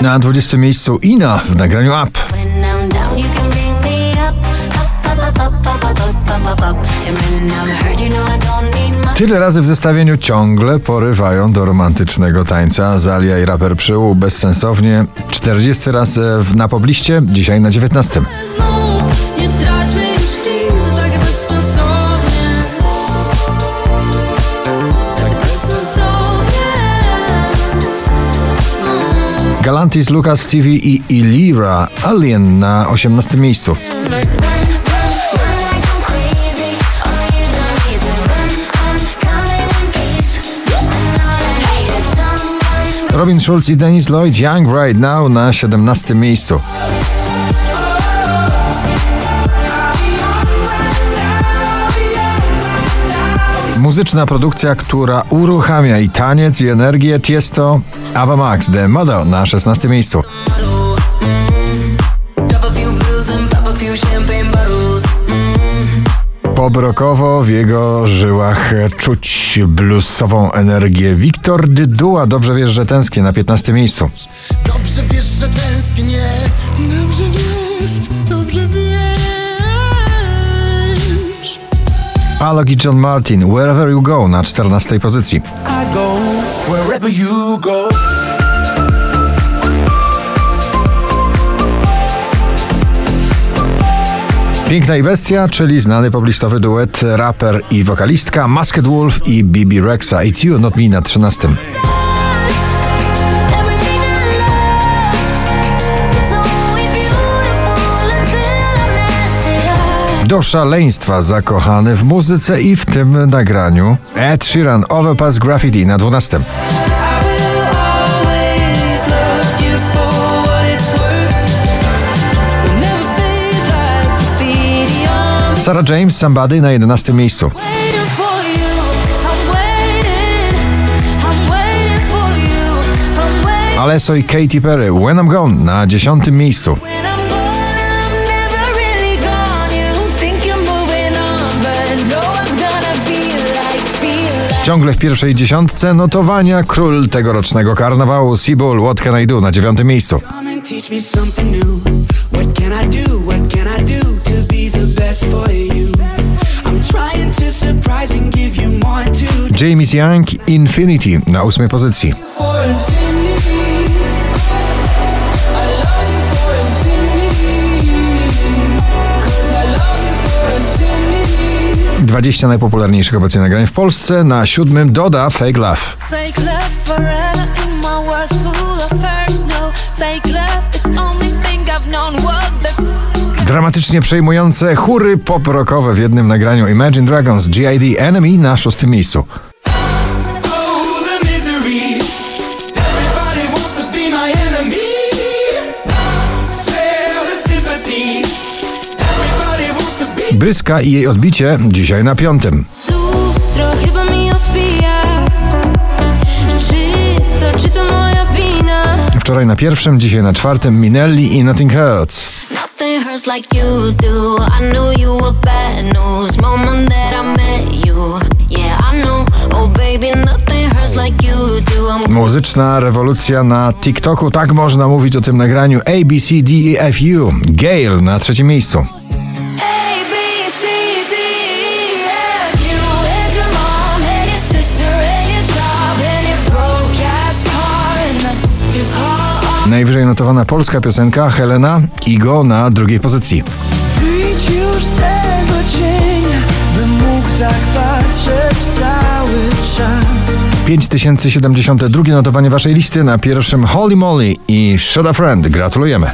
Na 20 miejscu Ina w nagraniu Up. Tyle razy w zestawieniu ciągle porywają do romantycznego tańca. Zalia i raper przyłu bezsensownie. 40 raz e, na pobliście, dzisiaj na 19. Galantis, Lucas, Stevie i Ilira Alien na 18 miejscu. Robin Schulz i Dennis Lloyd Young Right Now na 17 miejscu. Muzyczna produkcja, która uruchamia i taniec, i energię, Tiesto Ava Max The Model na 16 miejscu. Pobrokowo w jego żyłach czuć bluesową energię. Wiktor Dydua, dobrze wiesz, że tęsknię na 15 miejscu. Dobrze wiesz, że tęsknię Dobrze wiesz, dobrze wiesz Alok i John Martin, Wherever You Go na 14 pozycji. Piękna i Bestia, czyli znany poblistowy duet raper i wokalistka Masked Wolf i Bibi Rexa. It's You, Not Me na 13. do szaleństwa zakochany w muzyce i w tym nagraniu Ed Sheeran Overpass Graffiti na 12. Sarah James Somebody na 11 miejscu. Alesso i Katy Perry When I'm Gone na 10 miejscu. Ciągle w pierwszej dziesiątce notowania król tegorocznego karnawału Seabull What Can I Do na 9 miejscu. Come and teach me something new. 20 najpopularniejszych obecnie nagrań w Polsce. Na siódmym doda Fake Love. Fake love. No Dramatycznie przejmujące chóry pop-rockowe w jednym nagraniu Imagine Dragons G.I.D. Enemy na szóstym miejscu. Bryska i jej odbicie dzisiaj na piątym. Lustro chyba mi odbija. Czy to, czy to moja wina? Wczoraj na pierwszym, dzisiaj na czwartym Minelli i Nothing Hurts. Nothing hurts like you do. I knew you were bad news. Moment that I met you. Yeah, I knew. Oh, baby, nothing hurts like you do. I'm Muzyczna rewolucja na TikToku, tak można mówić o tym nagraniu A, B, C, D, E, F, U. Gale na trzecim miejscu. Najwyżej notowana polska piosenka Helena Igo na drugiej pozycji. Wyjdź już z tego cienia, bym mógł tak patrzeć cały czas. 5072 notowanie waszej listy na pierwszym Holy Moly i Shut a Friend. Gratulujemy.